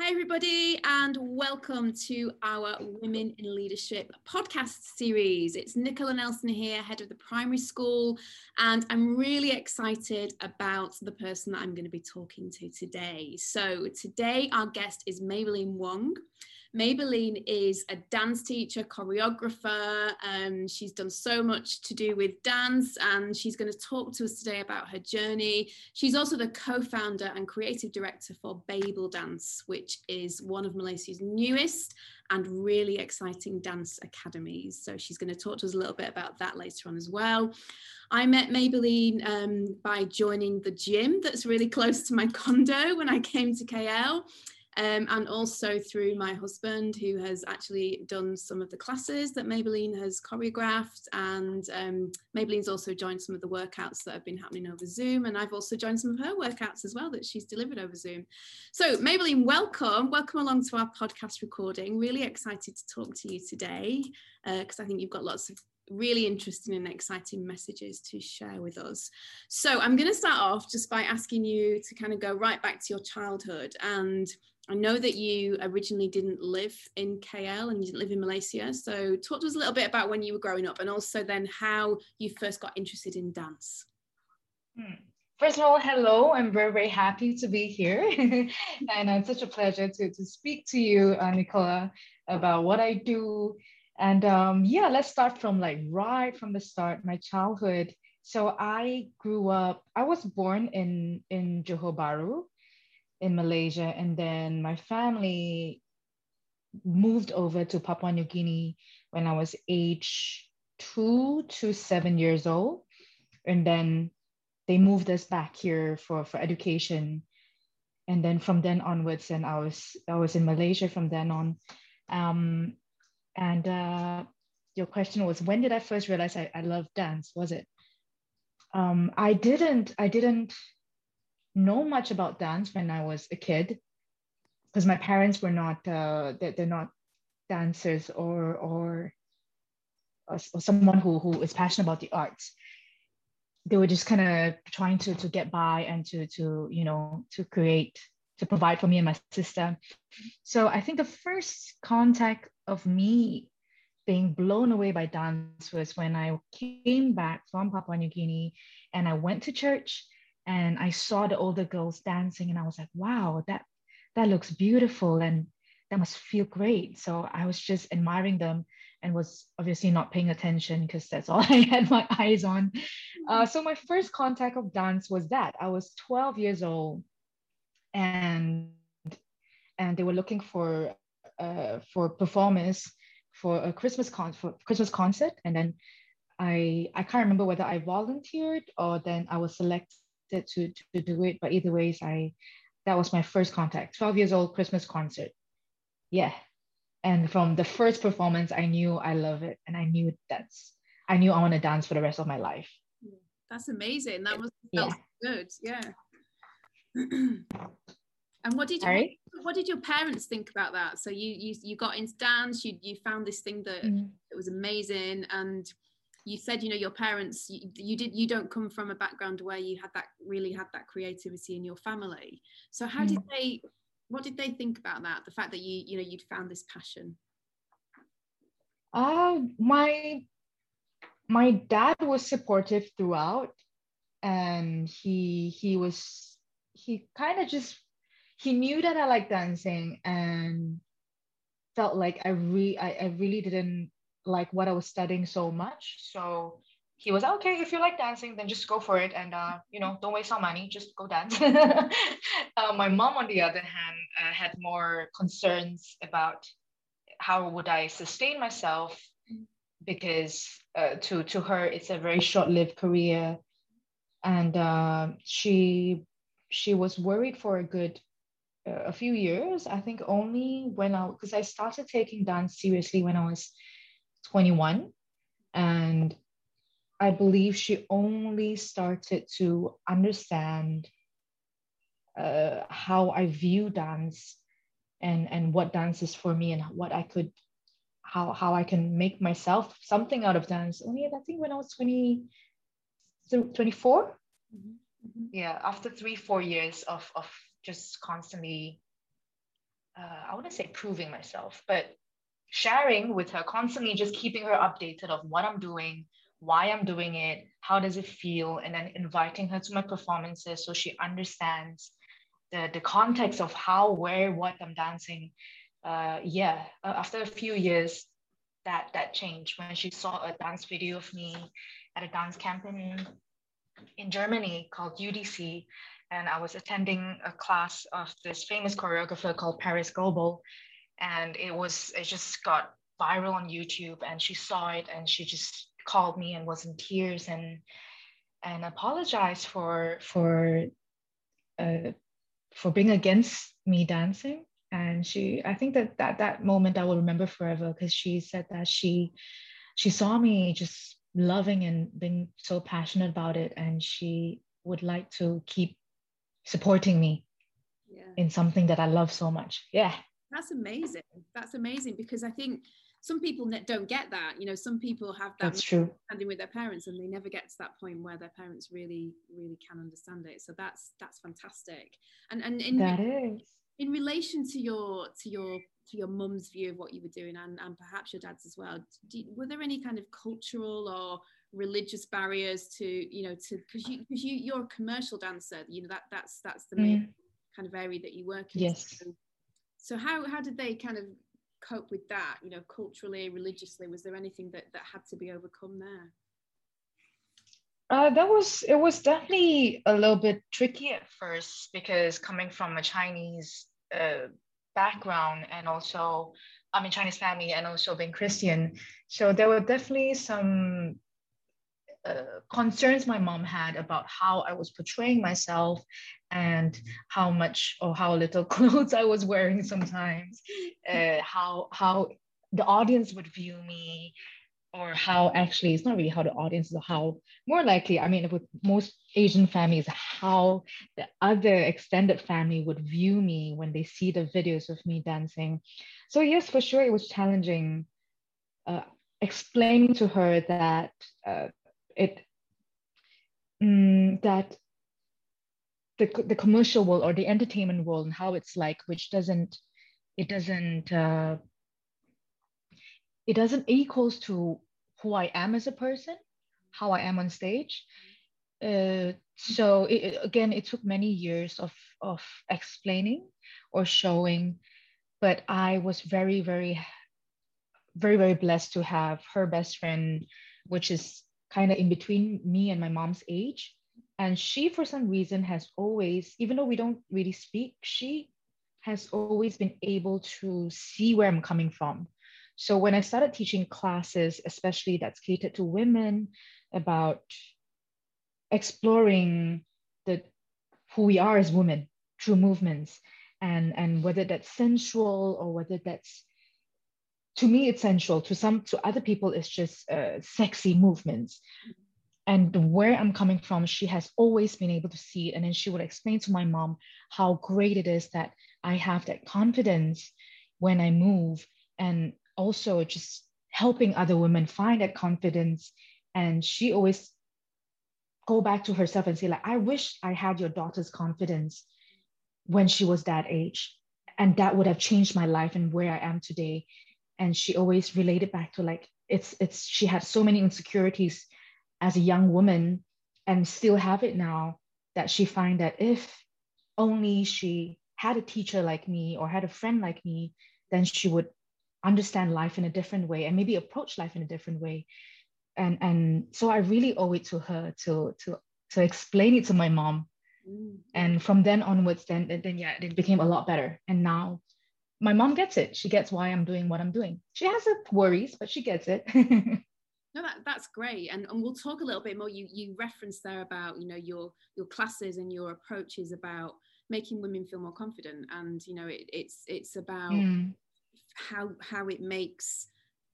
Hi, everybody, and welcome to our Women in Leadership podcast series. It's Nicola Nelson here, head of the primary school, and I'm really excited about the person that I'm going to be talking to today. So, today, our guest is Maybelline Wong. Maybelline is a dance teacher, choreographer. Um, she's done so much to do with dance, and she's going to talk to us today about her journey. She's also the co founder and creative director for Babel Dance, which is one of Malaysia's newest and really exciting dance academies. So she's going to talk to us a little bit about that later on as well. I met Maybelline um, by joining the gym that's really close to my condo when I came to KL um, and also through my husband, who has actually done some of the classes that Maybelline has choreographed. And um, Maybelline's also joined some of the workouts that have been happening over Zoom. And I've also joined some of her workouts as well that she's delivered over Zoom. So, Maybelline, welcome. Welcome along to our podcast recording. Really excited to talk to you today because uh, I think you've got lots of really interesting and exciting messages to share with us. So I'm going to start off just by asking you to kind of go right back to your childhood and I know that you originally didn't live in KL and you didn't live in Malaysia. So, talk to us a little bit about when you were growing up and also then how you first got interested in dance. Hmm. First of all, hello. I'm very, very happy to be here. and it's such a pleasure to, to speak to you, uh, Nicola, about what I do. And um, yeah, let's start from like right from the start, my childhood. So I grew up, I was born in, in Johor Bahru, in Malaysia. And then my family moved over to Papua New Guinea when I was age two to seven years old. And then they moved us back here for, for education. And then from then onwards, and I was I was in Malaysia from then on. Um, and uh, your question was when did I first realize I, I love dance? Was it? Um, I didn't I didn't know much about dance when I was a kid because my parents were not uh, they're, they're not dancers or or or, someone who who is passionate about the arts. They were just kind of trying to to get by and to to you know to create to provide for me and my sister. So i think the first contact of me being blown away by dance was when i came back from papua new guinea and i went to church and I saw the older girls dancing and I was like, wow, that that looks beautiful and that must feel great. So I was just admiring them and was obviously not paying attention because that's all I had my eyes on. Uh, so my first contact of dance was that I was 12 years old and and they were looking for uh, for performers for a Christmas con for Christmas concert and then I I can't remember whether I volunteered or then I was selected to, to do it. But either ways, I that was my first contact. 12 years old Christmas concert. Yeah. And from the first performance, I knew I love it. And I knew that's I knew I want to dance for the rest of my life. That's amazing. That was yeah. good. Yeah. and what did you Sorry? what did your parents think about that? So you you you got into dance, you you found this thing that mm-hmm. it was amazing and you said you know your parents you, you, did you don't come from a background where you had that really had that creativity in your family so how mm. did they what did they think about that the fact that you you know you'd found this passion uh my my dad was supportive throughout and he he was he kind of just he knew that i like dancing and felt like i really I, I really didn't like what I was studying so much. So he was okay if you like dancing, then just go for it, and uh, you know, don't waste our money, just go dance. uh, my mom, on the other hand, uh, had more concerns about how would I sustain myself because uh, to to her it's a very short-lived career, and uh, she she was worried for a good uh, a few years. I think only when I because I started taking dance seriously when I was 21. And I believe she only started to understand uh, how I view dance and, and what dance is for me and what I could, how, how I can make myself something out of dance. Only I think when I was 20, 24. Mm-hmm. Yeah, after three, four years of, of just constantly uh, I want to say proving myself, but sharing with her, constantly just keeping her updated of what I'm doing, why I'm doing it, how does it feel, and then inviting her to my performances so she understands the, the context of how, where, what I'm dancing. Uh, yeah, uh, after a few years, that that changed when she saw a dance video of me at a dance camp in, in Germany called UDC. And I was attending a class of this famous choreographer called Paris Goebel. And it was, it just got viral on YouTube and she saw it and she just called me and was in tears and and apologized for for uh, for being against me dancing. And she i think that that that moment i will remember forever because she said that she she saw me just loving and being so passionate about it and she would like to keep supporting me yeah. in something that i love so much. Yeah that's amazing. That's amazing because i think some people don't get that you know some people have that that's true. standing with their parents and they never get to that point where their parents really really can understand it. So that's that's fantastic. And and in, that is. in relation to your to your to your mum's view of what you were doing and, and perhaps your dad's as well do, were there any kind of cultural or religious barriers to you know to because you because you you're a commercial dancer you know that that's that's the main mm. kind of area that you work in. Yes. So how how did they kind of cope with that you know culturally religiously? Was there anything that that had to be overcome there? Uh, that was it was definitely a little bit tricky at first because coming from a Chinese uh, background and also I'm in Chinese family and also being Christian, so there were definitely some uh, concerns my mom had about how I was portraying myself and how much or how little clothes I was wearing sometimes, uh, how how the audience would view me, or how actually it's not really how the audience is how more likely i mean with most asian families how the other extended family would view me when they see the videos of me dancing. So yes for sure it was challenging uh, explaining to her that uh, it mm, that the, the commercial world or the entertainment world and how it's like which doesn't it doesn't uh, it doesn't equals to who I am as a person, how I am on stage. Uh, so it, again, it took many years of of explaining or showing, but I was very, very, very, very blessed to have her best friend, which is kind of in between me and my mom's age. And she, for some reason, has always, even though we don't really speak, she has always been able to see where I'm coming from so when I started teaching classes, especially that's catered to women about exploring the who we are as women through movements and and whether that's sensual or whether that's to me it's sensual. To some to other people it's just uh, sexy movements. And where i'm coming from she has always been able to see it. And then she would explain to my mom how great it is that i have that confidence when i move and also just helping other women find that confidence. And she always go back to herself and say like i wish i had your daughter's confidence when she was that age and that would have changed my life and where i am today and she always related back to like it's it's she had so many insecurities as a young woman and still have it now that she find that if only she had a teacher like me or had a friend like me then she would understand life in a different way and maybe approach life in a different way. And and so i really owe it to her to to to explain it to my mom. Mm-hmm. and from then onwards then then yeah it became a lot better. And now my mom gets it. She gets why i'm doing what i'm doing. She has her worries but she gets it. No that, that's great. And, and we'll talk a little bit more. You you referenced there about you know your your classes and your approaches about making women feel more confident. And you know it, it's it's about mm how how it makes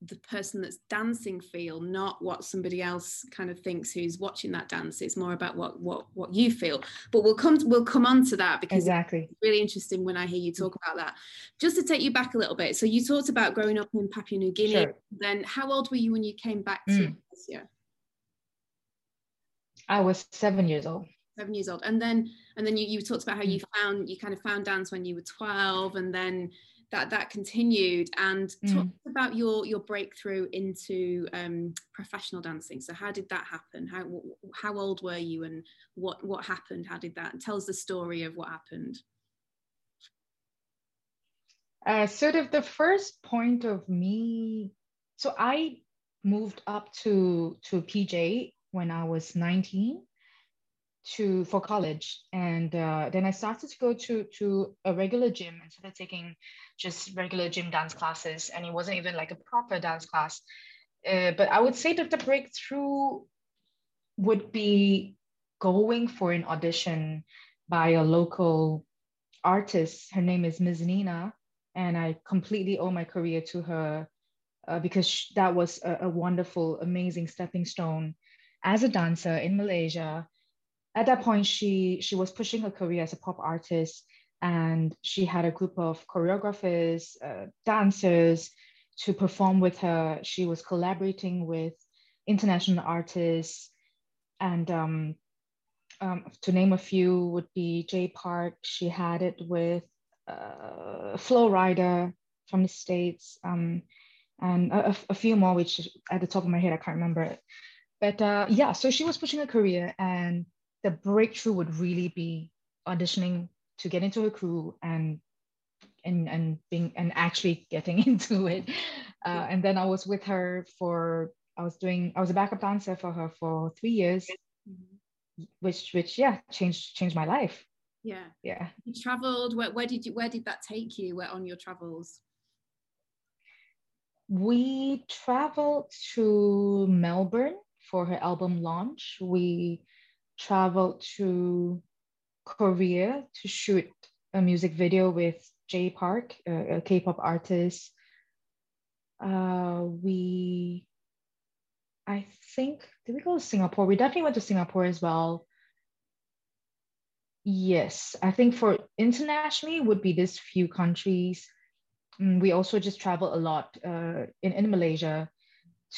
the person that's dancing feel not what somebody else kind of thinks who's watching that dance it's more about what what what you feel but we'll come we'll come on to that because exactly it's really interesting when i hear you talk about that just to take you back a little bit so you talked about growing up in papua new guinea sure. then how old were you when you came back to mm. Asia? i was seven years old seven years old and then and then you, you talked about how you mm. found you kind of found dance when you were 12 and then that that continued. And mm. talk about your your breakthrough into um, professional dancing. So how did that happen? How how old were you and what what happened? How did that tell us the story of what happened. Uh, sort of the first point of me so i moved up to to pj when i was 19 to for college. And uh, then i started to go to to a regular gym and started taking just regular gym dance classes. And it wasn't even like a proper dance class. Uh, but i would say that the breakthrough would be going for an audition by a local artist. Her name is ms nina. And i completely owe my career to her uh, because that was a, a wonderful amazing stepping stone as a dancer in malaysia at that point she she was pushing her career as a pop artist and she had a group of choreographers uh, dancers to perform with her. She was collaborating with international artists and um, um, to name a few would be jay park. She had it with uh, Flo Rida from the states um, and a, a, few more which at the top of my head i can't remember it. But uh, yeah so she was pushing her career and the breakthrough would really be auditioning to get into a crew and and and being and actually getting into it. Uh, and then I was with her for I was doing I was a backup dancer for her for three years, mm-hmm. which which yeah changed changed my life. Yeah, yeah. You traveled. Where, where did you where did that take you? Where on your travels? We traveled to Melbourne for her album launch. We traveled to Korea to shoot a music video with Jay Park, a a K-pop artist. Uh, we, I think, did we go to Singapore? We definitely went to Singapore as well. Yes, I think for internationally would be this few countries. Mm, we also just travel a lot uh, in, in Malaysia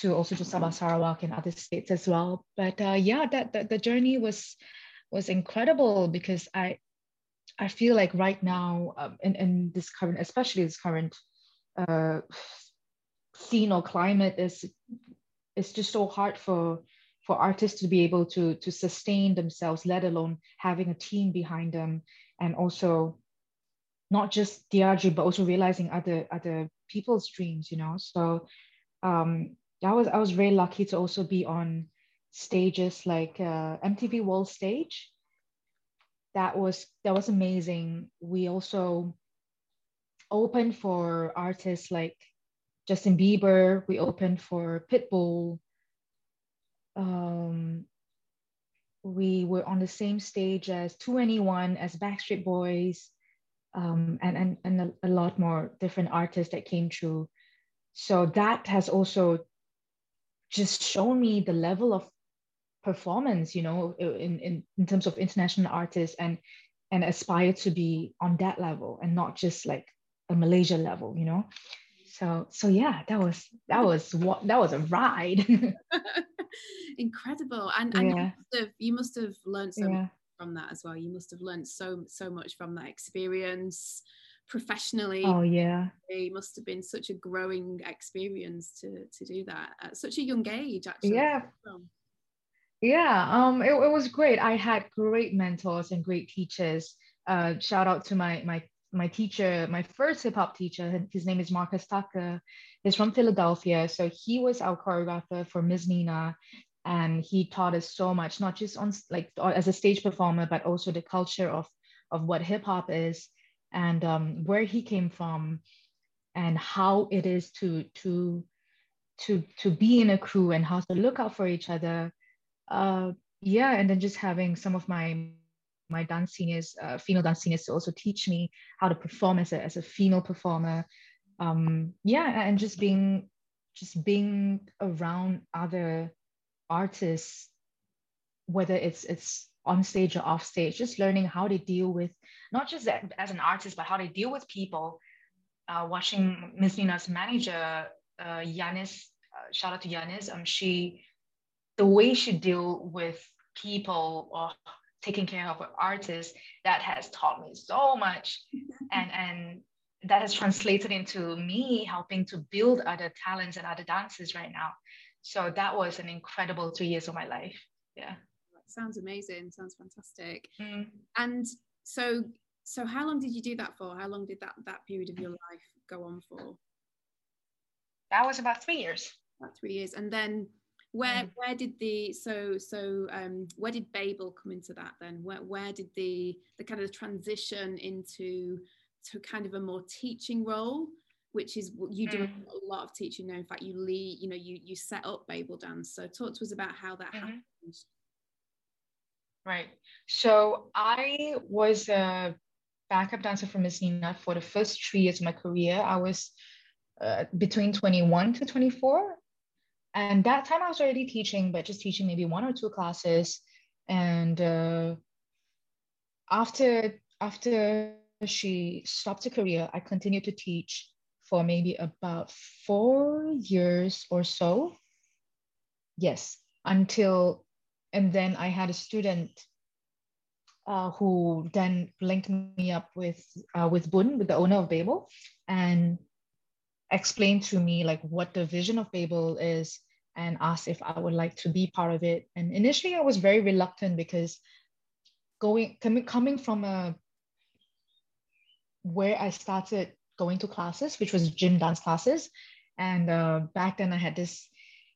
to also to Sabah Sarawak and other states as well. But uh, yeah, that, that the journey was was incredible because I I feel like right now um, in, in this current, especially this current uh, scene or climate is it's just so hard for for artists to be able to to sustain themselves, let alone having a team behind them, and also not just dream, but also realizing other other people's dreams. You know, so um, I was I was very lucky to also be on stages like uh, MTV World Stage. That was that was amazing. We also opened for artists like Justin Bieber. We opened for Pitbull. Um, we were on the same stage as 2NE1, as Backstreet Boys, um, and, and, and a, a lot more different artists that came through. So that has also just shown me the level of performance you know in, in, in terms of international artists and and aspire to be on that level and not just like a malaysia level you know? So so yeah that was that was what that was a ride. Incredible. And, and yeah. you, must have, you must have learned so yeah. much from that as well. You must have learned so so much from that experience professionally oh yeah. it must have been such a growing experience to to do that at such a young age actually. Yeah. Yeah um it, it was great. I had great mentors and great teachers. Uh shout out to my my my teacher my first hip-hop teacher. His name is marcus tucker. He's from philadelphia. So he was our choreographer for ms nina and he taught us so much not just on like as a stage performer but also the culture of of what hip-hop is and um, where he came from and how it is to to to to be in a crew and how to look out for each other. Uh, yeah and then just having some of my my dance seniors uh, female dance seniors to also teach me how to perform as a, as a female performer. Um, yeah and just being just being around other artists whether it's it's on stage or off stage, just learning how to deal with not just as an artist, but how to deal with people. Uh, watching Miss Nina's manager, uh, Yanis, uh, shout out to Yanis, um, she, the way she deal with people or taking care of artists, that has taught me so much. and and that has translated into me helping to build other talents and other dances right now. So that was an incredible three years of my life. Yeah. Sounds amazing. Sounds fantastic. Mm. And so, so how long did you do that for? How long did that that period of your life go on for? That was about three years. About three years, and then where mm. where did the so so um where did Babel come into that then? Where where did the the kind of transition into to kind of a more teaching role? which is you do mm. a lot of teaching now. In fact, you lead, you know, you you set up Babel Dance. So talk to us about how that mm-hmm. happened. Right. So I was a backup dancer for Miss Nina for the first three years of my career. I was uh, between 21 to 24. And that time I was already teaching, but just teaching maybe one or two classes. And uh, after after she stopped her career, I continued to teach for maybe about four years or so. Yes, until and then I had a student uh, who then linked me up with uh, with Bun, with the owner of Babel, and explained to me like what the vision of Babel is, and asked if I would like to be part of it. And initially, I was very reluctant because going coming coming from a where I started going to classes, which was gym dance classes, and uh, back then I had this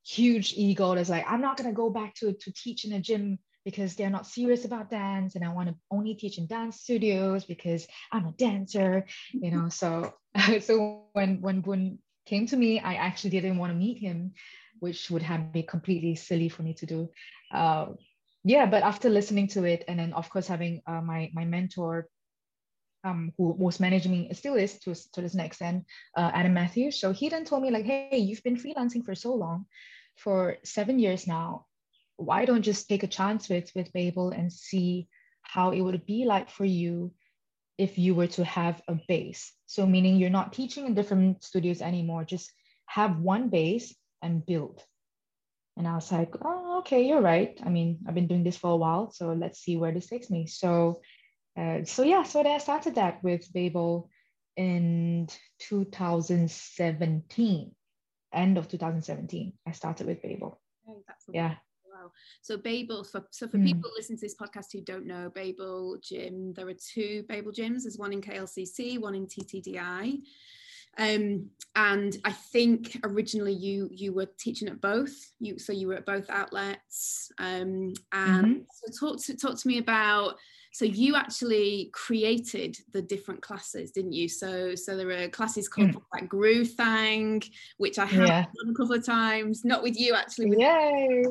huge ego that's like, I'm not gonna go back to, to teach in a gym because they're not serious about dance and I want to only teach in dance studios because I'm a dancer, you know. So so when when Bun came to me, I actually didn't want to meet him, which would have been completely silly for me to do. Uh, yeah, but after listening to it, and then of course having uh, my my mentor, um, who was managing me, still is to to this next extent, uh, Adam Matthews. So he then told me like, hey, you've been freelancing for so long, for seven years now. Why don't you just take a chance with with Babel and see how it would be like for you if you were to have a base. So meaning you're not teaching in different studios anymore, just have one base and build. And I was like, oh, okay, you're right. I mean, I've been doing this for a while, so let's see where this takes me. So, uh, so yeah, so I started that with Babel in 2017 end of 2017, I started with Babel. Oh, yeah. Wow. So Babel, for, so for mm. people listening to this podcast who don't know, Babel Gym, there are two Babel gyms. There's one in KLCC, one in TTDI. Um, and I think originally you you were teaching at both. You so you were at both outlets. Um, and mm-hmm. so talk to talk to me about so you actually created the different classes didn't you so so there are classes called mm. like Groove Thang which i have yeah. done a couple of times not with you actually with Yay.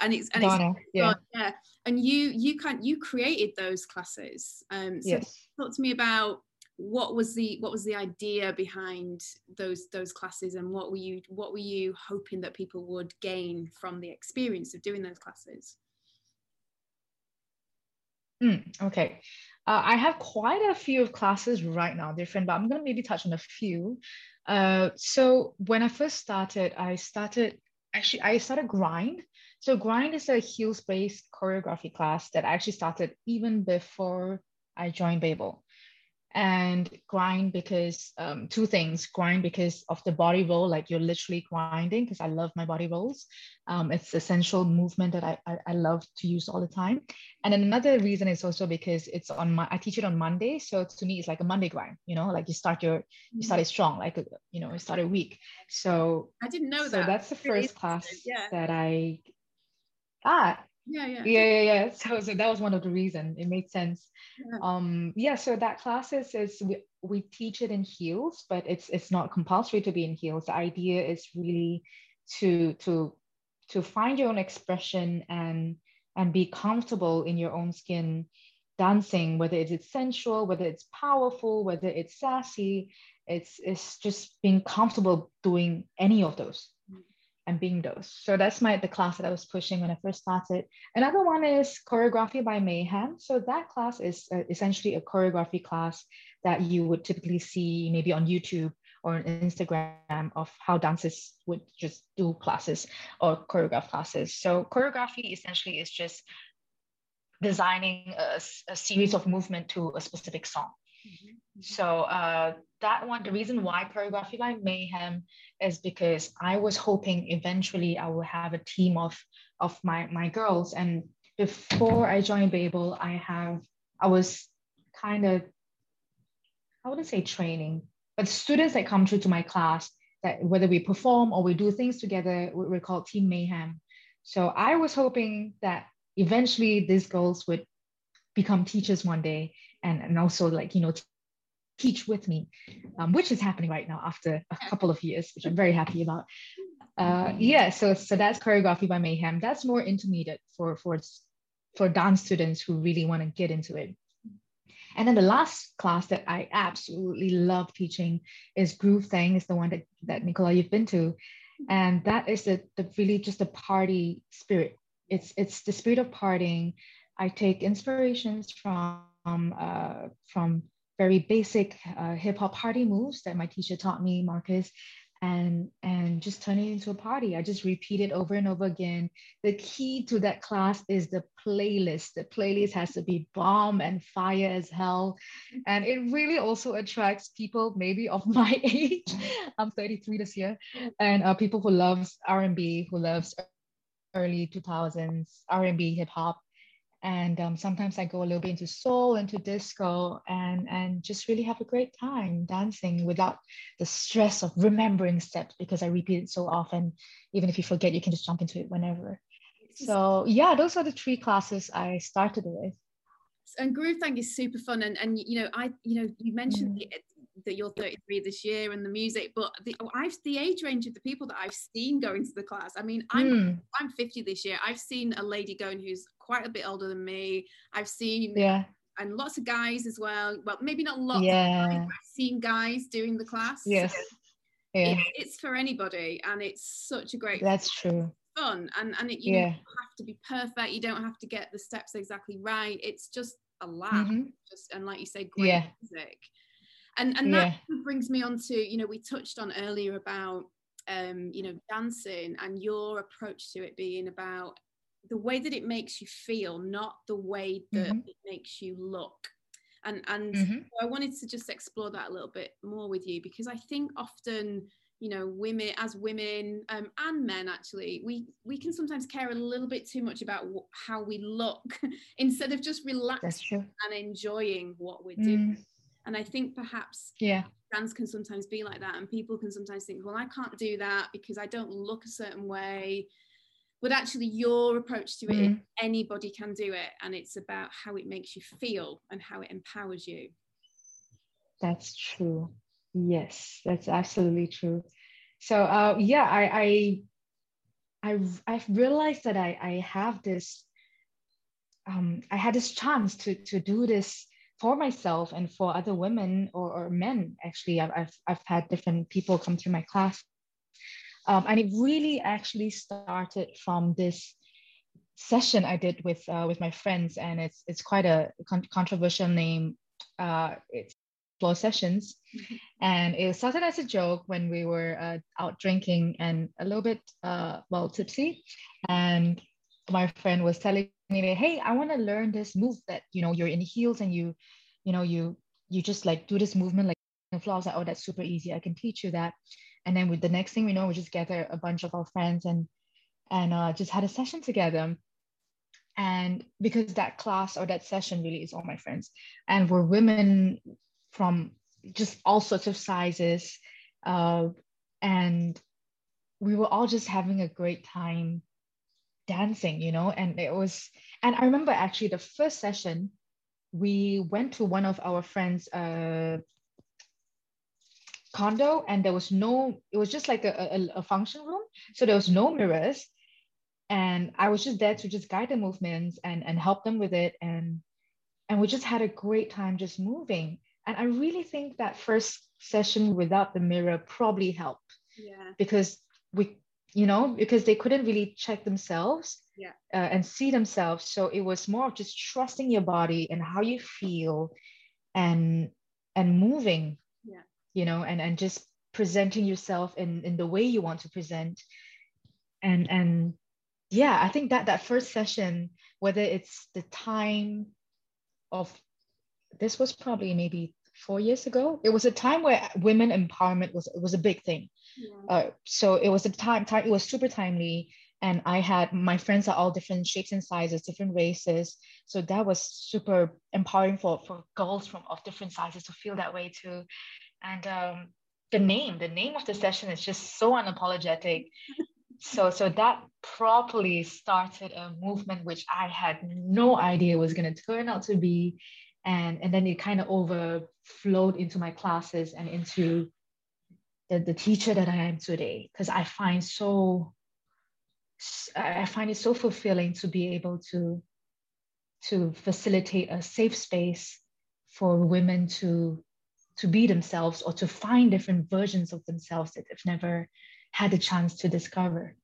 and it's and Donna, it's yeah. yeah and you you can't you created those classes um so yes. talk to me about what was the what was the idea behind those those classes and what were you what were you hoping that people would gain from the experience of doing those classes Mm, okay. Uh, I have quite a few of classes right now, different, but I'm going to maybe touch on a few. Uh, so when I first started, I started, actually, I started Grind. So Grind is a heels-based choreography class that I actually started even before I joined Babel and grind because um, two things grind because of the body roll like you're literally grinding because i love my body rolls. Um, it's essential movement that I, I, I love to use all the time. And another reason is also because it's on my i teach it on monday so to me it's like a monday grind you know like you start your you start it mm-hmm. strong like you know you start a week so i didn't know so that. that's the first class yeah. that i ah yeah yeah. Yeah yeah yeah. So so that was one of the reason. It made sense. Yeah. um yeah so that class is, is we, we teach it in heels but it's it's not compulsory to be in heels. The idea is really to to to find your own expression and and be comfortable in your own skin dancing whether it's sensual whether it's powerful whether it's sassy. It's it's just being comfortable doing any of those and being those. So that's my the class that I was pushing when I first started. Another one is choreography by Mayhem. So that class is uh, essentially a choreography class that you would typically see maybe on YouTube or on Instagram of how dancers would just do classes or choreograph classes. So choreography essentially is just designing a, a series of movement to a specific song. Mm-hmm. So uh, that one, the reason why choreography by mayhem is because I was hoping eventually I will have a team of of my my girls. And before I joined Babel, I have I was kind of I wouldn't say training, but students that come through to my class that whether we perform or we do things together, we're called Team Mayhem. So I was hoping that eventually these girls would become teachers one day and, and also like, you know, teach with me, um, which is happening right now after a couple of years, which I'm very happy about. Uh, yeah, so so that's choreography by Mayhem. That's more intermediate for for for dance students who really want to get into it. And then the last class that I absolutely love teaching is Groove Thing, is the one that, that Nicola, you've been to. And that is the, the really just a party spirit. It's it's the spirit of partying. I take inspirations from uh, from very basic uh, hip hop party moves that my teacher taught me, Marcus, and and just turn it into a party. I just repeat it over and over again. The key to that class is the playlist. The playlist has to be bomb and fire as hell, and it really also attracts people maybe of my age. I'm 33 this year, and uh, people who loves R&B, who loves early 2000s R&B, hip hop, and um, sometimes I go a little bit into soul, into disco, and and just really have a great time dancing without the stress of remembering steps because I repeat it so often. Even if you forget, you can just jump into it whenever. So yeah, those are the three classes I started with. And Groove Thing is super fun, and and you know I you know you mentioned mm that you're 33 this year and the music but the oh, I've the age range of the people that I've seen going to the class I mean I'm mm. I'm 50 this year. I've seen a lady going who's quite a bit older than me. I've seen yeah. and lots of guys as well. Well maybe not lots yeah guys, I've seen guys doing the class. Yes. Yeah. It, it's for anybody and it's such a great that's true. fun and and it, you yeah. don't have to be perfect. You don't have to get the steps exactly right. It's just a laugh mm-hmm. just and like you say great yeah. music and and that yeah. brings me on to you know we touched on earlier about um you know dancing and your approach to it being about the way that it makes you feel not the way that mm-hmm. it makes you look and and mm-hmm. i wanted to just explore that a little bit more with you because i think often you know women as women um, and men actually we we can sometimes care a little bit too much about wh- how we look instead of just relaxing and enjoying what we're doing mm. And I think perhaps yeah, dance can sometimes be like that. And people can sometimes think, well, I can't do that because I don't look a certain way. But actually, your approach to it, mm-hmm. anybody can do it. And it's about how it makes you feel and how it empowers you. That's true. Yes, that's absolutely true. So uh, yeah, I, I I've I've realized that I I have this um I had this chance to to do this for myself and for other women or, or men actually. I've, I've, I've had different people come through my class. Um, and it really actually started from this session I did with uh, with my friends. And it's it's quite a con- controversial name. Uh, it's flow sessions. Mm-hmm. and it started as a joke when we were uh, out drinking and a little bit uh, well tipsy. And my friend was telling me, hey, I want to learn this move that, you know, you're in heels and you, you know, you, you just like do this movement like the was like, oh, that's super easy. I can teach you that. And then with the next thing we know, we just gather a bunch of our friends and, and uh, just had a session together. And because that class or that session really is all my friends and we're women from just all sorts of sizes. Uh, and we were all just having a great time dancing, you know, and it was, and I remember actually the first session, we went to one of our friends' uh, condo and there was no, it was just like a, a, a function room. So there was no mirrors. And I was just there to just guide the movements and, and help them with it. And, and we just had a great time just moving. And I really think that first session without the mirror probably helped. Yeah. Because we you know, because they couldn't really check themselves yeah. uh, and see themselves. So it was more of just trusting your body and how you feel and and moving, yeah. you know, and, and just presenting yourself in, in the way you want to present. And and yeah, I think that that first session, whether it's the time of this was probably maybe four years ago. It was a time where women empowerment was was a big thing. Yeah. Uh, so it was a time, time it was super timely and i had my friends are all different shapes and sizes different races so that was super empowering for for girls from of different sizes to feel that way too and um, the name the name of the session is just so unapologetic so so that properly started a movement which i had no idea was going to turn out to be and and then it kind of overflowed into my classes and into the, the teacher that i am today because i find so I find it so fulfilling to be able to to facilitate a safe space for women to to be themselves or to find different versions of themselves that they've never had the chance to discover.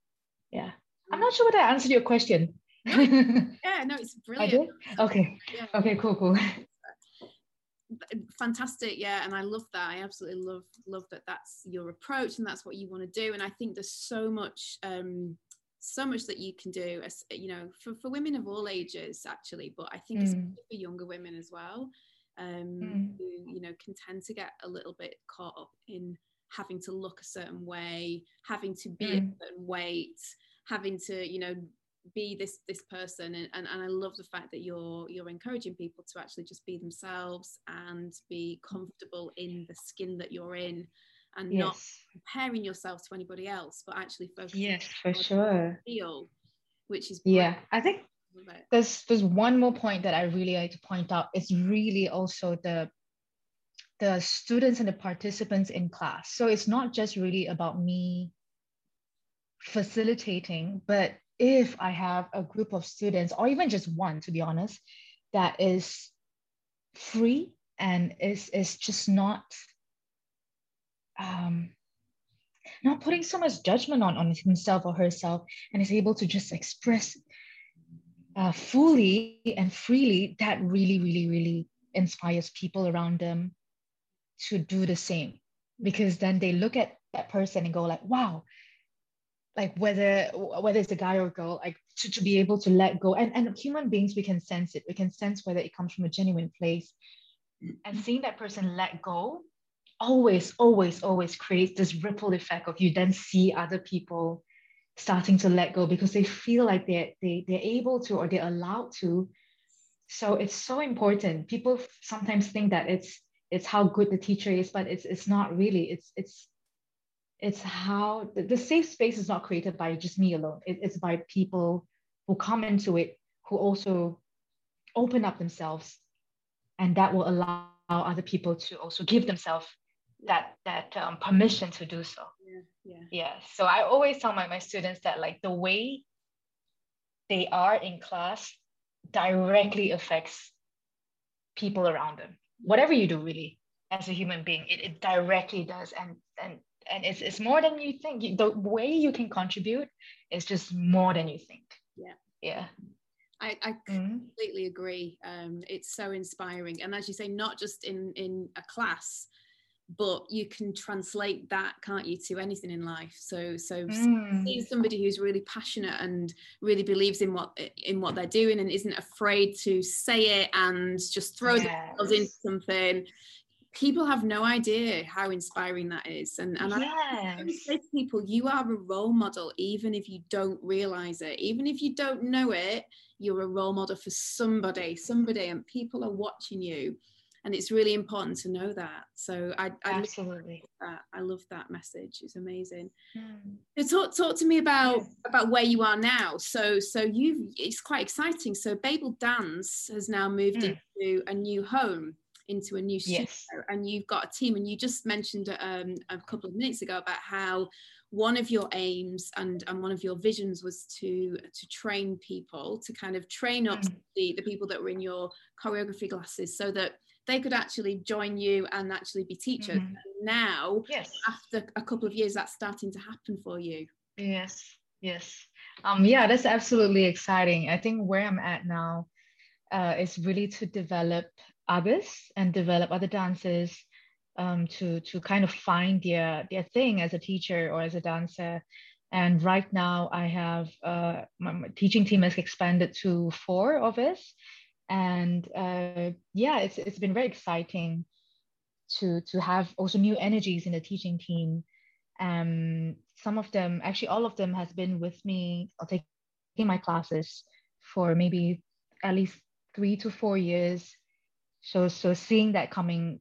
Yeah. I'm not sure whether I answered your question. yeah, no, it's brilliant. I did? Okay. Yeah. Okay, cool, cool. Fantastic, yeah, and I love that. I absolutely love love that. That's your approach, and that's what you want to do. And I think there's so much um, so much that you can do as you know for, for women of all ages actually but i think mm. for younger women as well um mm. who you know can tend to get a little bit caught up in having to look a certain way having to be mm. a certain weight having to you know be this this person and, and, and i love the fact that you're you're encouraging people to actually just be themselves and be comfortable in the skin that you're in and yes. not comparing yourself to anybody else, but actually focusing. Yes, for sure. Feel, which is yeah. I think there's there's one more point that I really like to point out. It's really also the the students and the participants in class. So it's not just really about me facilitating, but if I have a group of students, or even just one, to be honest, that is free and is is just not um, not putting so much judgment on, on himself or herself and is able to just express uh, fully and freely, that really, really, really inspires people around them to do the same. Because then they look at that person and go like, wow, like whether whether it's a guy or a girl, like to, to be able to let go. And, and human beings, we can sense it. We can sense whether it comes from a genuine place. And seeing that person let go always, always, always creates this ripple effect of you then see other people starting to let go because they feel like they're, they, they're able to or they're allowed to. So it's so important. People sometimes think that it's it's how good the teacher is, but it's it's not really. It's it's it's how the, the safe space is not created by just me alone. It, it's by people who come into it who also open up themselves, and that will allow other people to also give themselves that that um, permission to do so. Yeah, yeah. Yeah so i always tell my, my students that like the way they are in class directly affects people around them. Whatever you do really as a human being it, it directly does and and and it's, it's more than you think the way you can contribute is just more than you think yeah yeah I, I mm-hmm. completely agree. Um, it's so inspiring, and as you say, not just in in a class, but you can translate that can't you to anything in life so so mm. seeing somebody who's really passionate and really believes in what in what they're doing and isn't afraid to say it and just throw yes. themselves into something people have no idea how inspiring that is. And, and yes. I say to people you are a role model even if you don't realize it. Even if you don't know it you're a role model for somebody somebody and people are watching you. And it's really important to know that. So i, I absolutely. love i love that message. It's amazing. Mm. so talk, talk to me about yes. about where you are now. So so you've it's quite exciting. So babel dance has now moved mm. into a new home into a new studio yes. and you've got a team and you just mentioned um, a couple of minutes ago about how one of your aims and, and one of your visions was to to train people to kind of train up mm. the, the people that were in your choreography classes so that they could actually join you and actually be teachers. Mm-hmm. now, yes, after a couple of years, that's starting to happen for you. Yes, yes. Um, yeah, that's absolutely exciting. I think where I'm at now uh, is really to develop others and develop other dancers um, to to kind of find their their thing as a teacher or as a dancer. And right now, I have uh, my, my teaching team has expanded to four of us, and uh, yeah it's, it's been very exciting to to have also new energies in the teaching team. Um, some of them, actually, all of them, has been with me or taking my classes for maybe at least three to four years. So so seeing that coming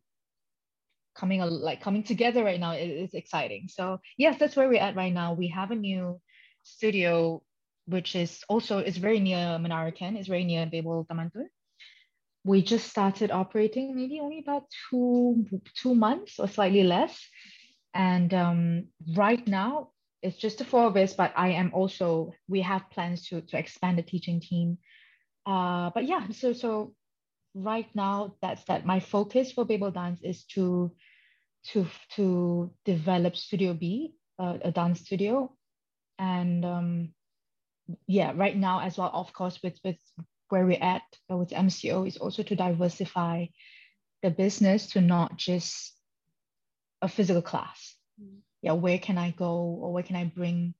coming like coming together right now is, exciting. So yes, that's where we're at right now. We have a new studio, which is also is very near Menara Ken, is very near Babel Taman We just started operating maybe only about two two months or slightly less. And um, right now it's just the four of us, but I am also we have plans to to expand the teaching team. Uh, but yeah, so so right now that's that my focus for Babel Dance is to to to develop Studio B, uh, a dance studio, and um, yeah, right now as well, of course, with with where we're at uh, with MCO is also to diversify the business to not just a physical class. Mm. Yeah, where can I go or where can I bring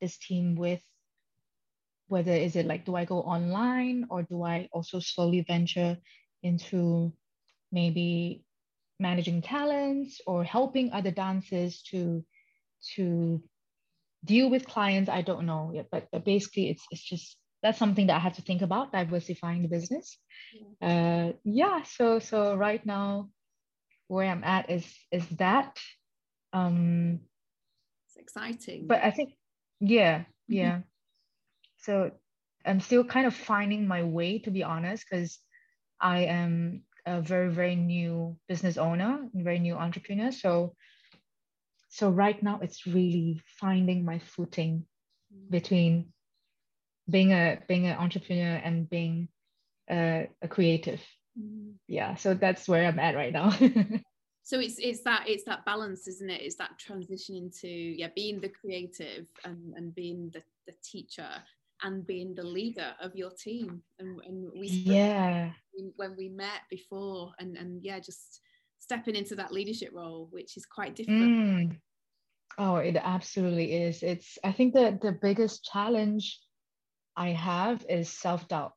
this team with? Whether is it like do I go online or do I also slowly venture into maybe managing talents or helping other dancers to to deal with clients i don't know yet but, but basically it's it's just that's something that i have to think about diversifying the business yeah. uh yeah so so right now where i'm at is is that um it's exciting but i think yeah yeah. so i'm still kind of finding my way to be honest because i am a very very new business owner very new entrepreneur. So so right now it's really finding my footing between being a being an entrepreneur and being a, a creative. Mm. yeah so that's where i'm at right now. So it's it's that it's that balance isn't it? It's that transition into yeah being the creative and and being the, the teacher and being the leader of your team. And, and we yeah. when we met before and and yeah just stepping into that leadership role which is quite different. Mm. oh it absolutely is. It's i think that the biggest challenge i have is self-doubt.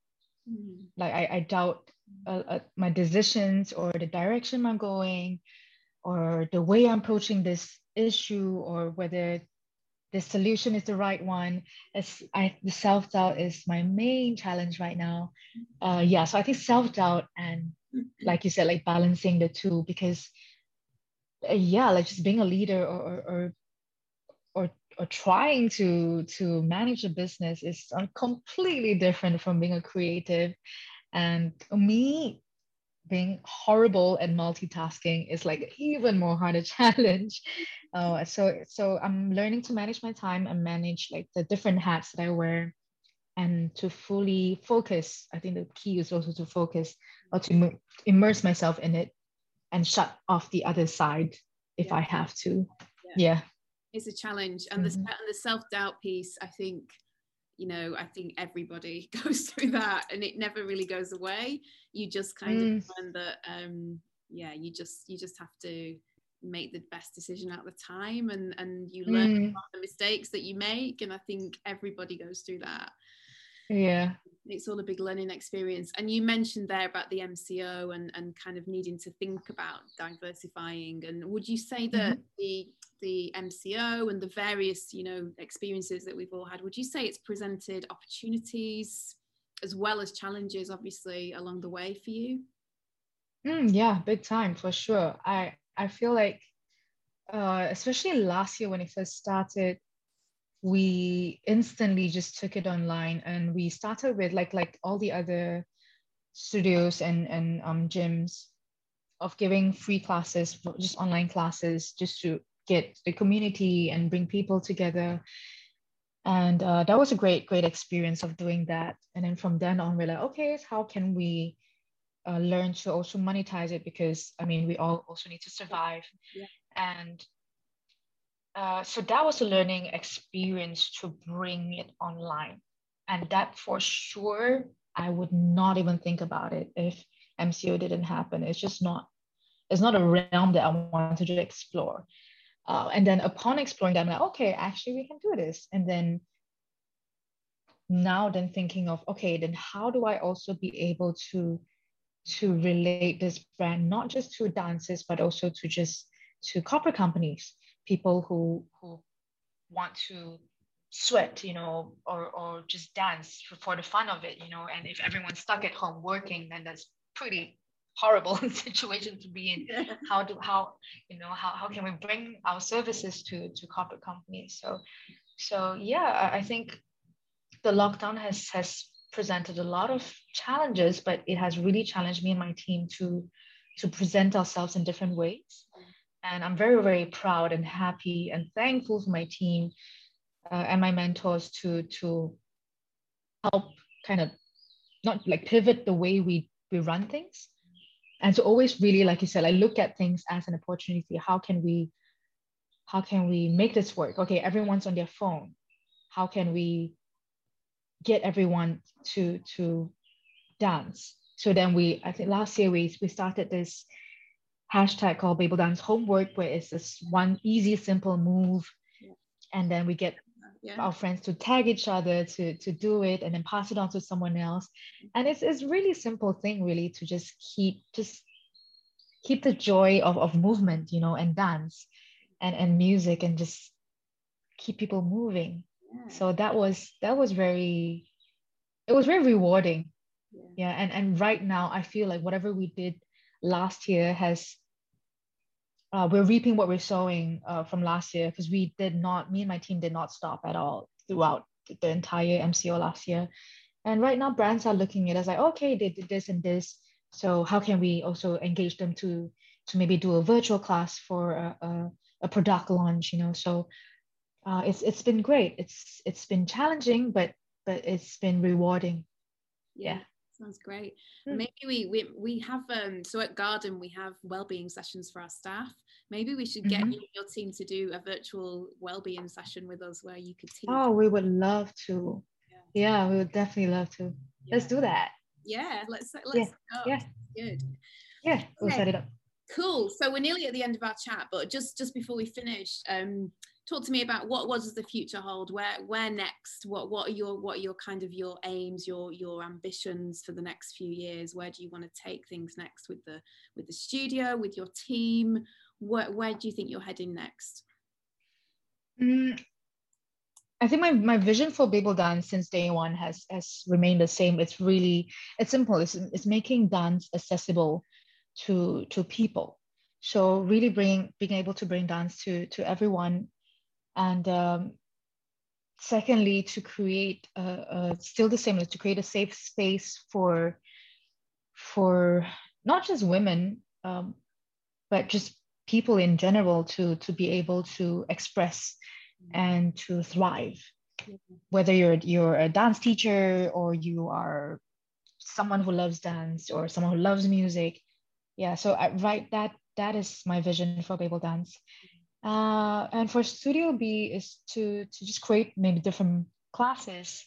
Mm. like I, I doubt uh, uh, my decisions or the direction i'm going or the way i'm approaching this issue or whether the solution is the right one. As I, the self doubt is my main challenge right now. Uh, yeah, so I think self doubt and, like you said, like balancing the two because, uh, yeah, like just being a leader or or or or trying to to manage a business is completely different from being a creative. And me being horrible at multitasking is like even more harder challenge. Uh, so so I'm learning to manage my time and manage like the different hats that I wear and to fully focus. I think the key is also to focus or to immerse myself in it and shut off the other side if yeah. I have to. Yeah. yeah. It's a challenge. And mm-hmm. the, and the self-doubt piece, I think, you know, I think everybody goes through that and it never really goes away. You just kind mm. of find that, um, yeah, you just, you just have to make the best decision at the time and, and you learn mm. the mistakes that you make. And I think everybody goes through that. Yeah. It's all a big learning experience. And you mentioned there about the MCO and, and kind of needing to think about diversifying. And would you say that mm-hmm. the the MCO and the various, you know, experiences that we've all had, would you say it's presented opportunities as well as challenges, obviously, along the way for you? Mm, yeah, big time for sure. I I feel like, uh, especially last year when it first started, we instantly just took it online and we started with like like all the other studios and and um, gyms of giving free classes, just online classes, just to get the community and bring people together. And uh, that was a great, great experience of doing that. And then from then on, we're like, okay, how can we uh, learn to also monetize it? Because I mean, we all also need to survive. Yeah. And uh, so that was a learning experience to bring it online. And that for sure, I would not even think about it if MCO didn't happen. It's just not, it's not a realm that I wanted to explore. Uh, and then upon exploring that, I'm like, okay, actually we can do this. And then now then thinking of, okay, then how do I also be able to to relate this brand not just to dancers but also to just to corporate companies people who who want to sweat you know or or just dance for, for the fun of it you know and if everyone's stuck at home working then that's pretty horrible situation to be in. How do how you know how, how can we bring our services to to corporate companies? So so yeah i think the lockdown has has presented a lot of challenges but it has really challenged me and my team to to present ourselves in different ways. And i'm very very proud and happy and thankful for my team uh, and my mentors to to help kind of not like pivot the way we we run things and so always really like you said i look at things as an opportunity. How can we how can we make this work? Okay everyone's on their phone. How can we get everyone to to dance? So then we i think last year we we started this hashtag called babel dance homework where it's this one easy simple move. And then we get yeah. our friends to tag each other to to do it and then pass it on to someone else and it's it's really simple thing really to just keep just keep the joy of, of movement you know and dance and and music and just keep people moving yeah. so that was that was very it was very rewarding yeah. yeah and and right now i feel like whatever we did last year has uh, we're reaping what we're sowing uh, from last year because we did not, me and my team did not stop at all throughout the entire MCO last year. And right now, brands are looking at us like, okay, they did this and this. So how can we also engage them to to maybe do a virtual class for a, a, a product launch? You know, so uh, it's it's been great. It's it's been challenging, but but it's been rewarding. Yeah. Sounds great. Mm. Maybe we, we we have um so at Garden we have well-being sessions for our staff. Maybe we should get mm-hmm. your team to do a virtual well-being session with us where you could teach. Oh, we would love to. Yeah, yeah we would definitely love to. Yeah. Let's do that. Yeah, let's let's yeah. yeah. Good. Yeah, we'll set it up. Cool. So we're nearly at the end of our chat, but just just before we finish, um, talk to me about what what does the future hold where where next what what are your what are your kind of your aims your your ambitions for the next few years where do you want to take things next with the with the studio with your team where, where do you think you're heading next mm, I think my, my vision for Babel Dance since day one has has remained the same. It's really it's simple. It's, it's making dance accessible to to people. So really bring being able to bring dance to to everyone and um, secondly to create a, a, still the same to create a safe space for for not just women um, but just people in general to to be able to express and to thrive. Whether you're you're a dance teacher or you are someone who loves dance or someone who loves music. Yeah so I, right that that is my vision for babel dance uh, and for Studio B is to, to just create maybe different classes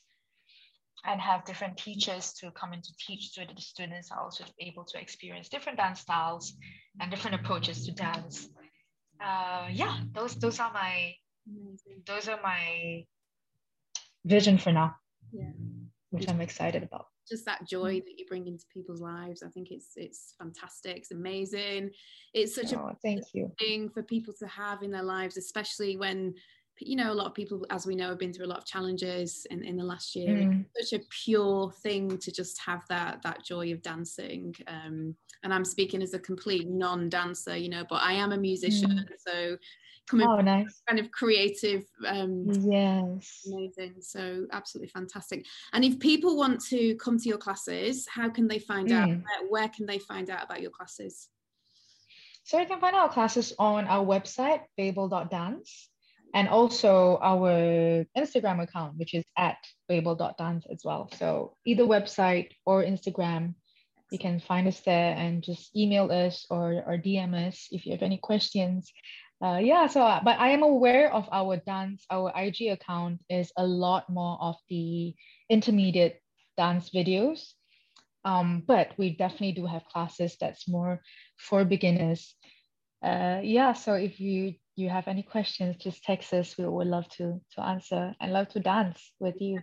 and have different teachers to come in to teach so that the students are also able to experience different dance styles and different approaches to dance. Uh, yeah, those those are my those are my vision for now. Yeah. Which I'm excited about just that joy mm. that you bring into people's lives i think it's it's fantastic it's amazing it's such oh, a thank you thing for people to have in their lives especially when you know a lot of people as we know have been through a lot of challenges in, in the last year mm. it's such a pure thing to just have that that joy of dancing um, and i'm speaking as a complete non-dancer you know but i am a musician mm. so coming oh, nice. kind of creative um yes. amazing. So absolutely fantastic. And if people want to come to your classes how can they find mm. out where, where can they find out about your classes? So you can find our classes on our website babel.dance and also our instagram account which is at babel.dance as well. So either website or instagram you can find us there and just email us or, or DM us if you have any questions uh, yeah so uh, but i am aware of our dance our ig account is a lot more of the intermediate dance videos. Um, but we definitely do have classes that's more for beginners. Uh, yeah so if you you have any questions just text us. We would love to to answer and love to dance with you.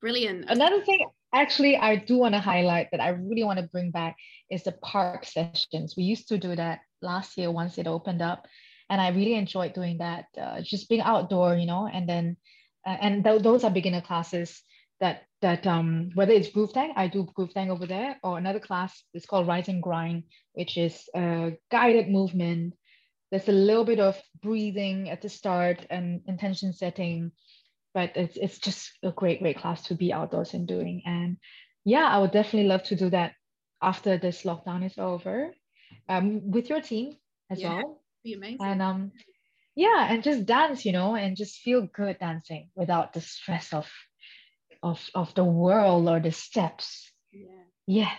Brilliant. Another thing actually, I do want to highlight that I really want to bring back is the park sessions. We used to do that last year once it opened up, and I really enjoyed doing that. Uh, just being outdoor, you know, and then uh, and th- those are beginner classes that that um whether it's Groove Thang, I do Groove Thang over there, or another class is called Rise and Grind, which is a guided movement. There's a little bit of breathing at the start and intention setting but it's, it's just a great, great class to be outdoors and doing. And yeah, I would definitely love to do that after this lockdown is over um, with your team as yeah, well. Be amazing. And um, yeah, and just dance, you know, and just feel good dancing without the stress of of of the world or the steps. Yeah. Yeah.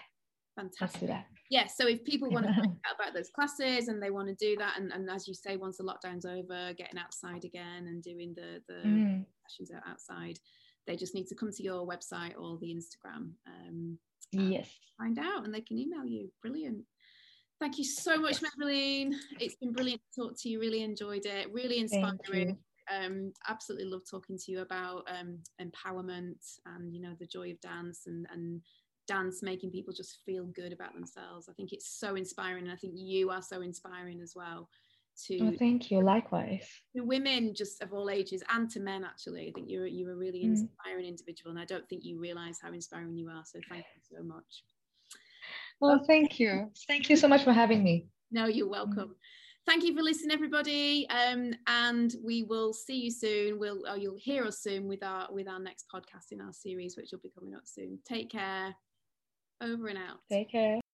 Fantastic. Let's do that yeah so if people want to find out about those classes and they want to do that and, and as you say once the lockdown's over getting outside again and doing the the mm. sessions outside they just need to come to your website or the instagram um, yes find out and they can email you brilliant thank you so much Maybelline it's been brilliant to talk to you really enjoyed it really inspiring um, absolutely love talking to you about um, empowerment and you know the joy of dance and and dance making people just feel good about themselves. I think it's so inspiring, and I think you are so inspiring as well. To oh, thank you. Likewise. To women, just of all ages, and to men. Actually, I think you're you're a really mm. inspiring mm. individual, and I don't think you realise how inspiring you are. So thank you so much. Well, thank you. Thank you so much for having me. No, you're welcome. Thank you for listening, everybody, um, and we will see you soon. We'll oh, you'll hear us soon with our with our next podcast in our series, which will be coming up soon. Take care. Over and out. Take care.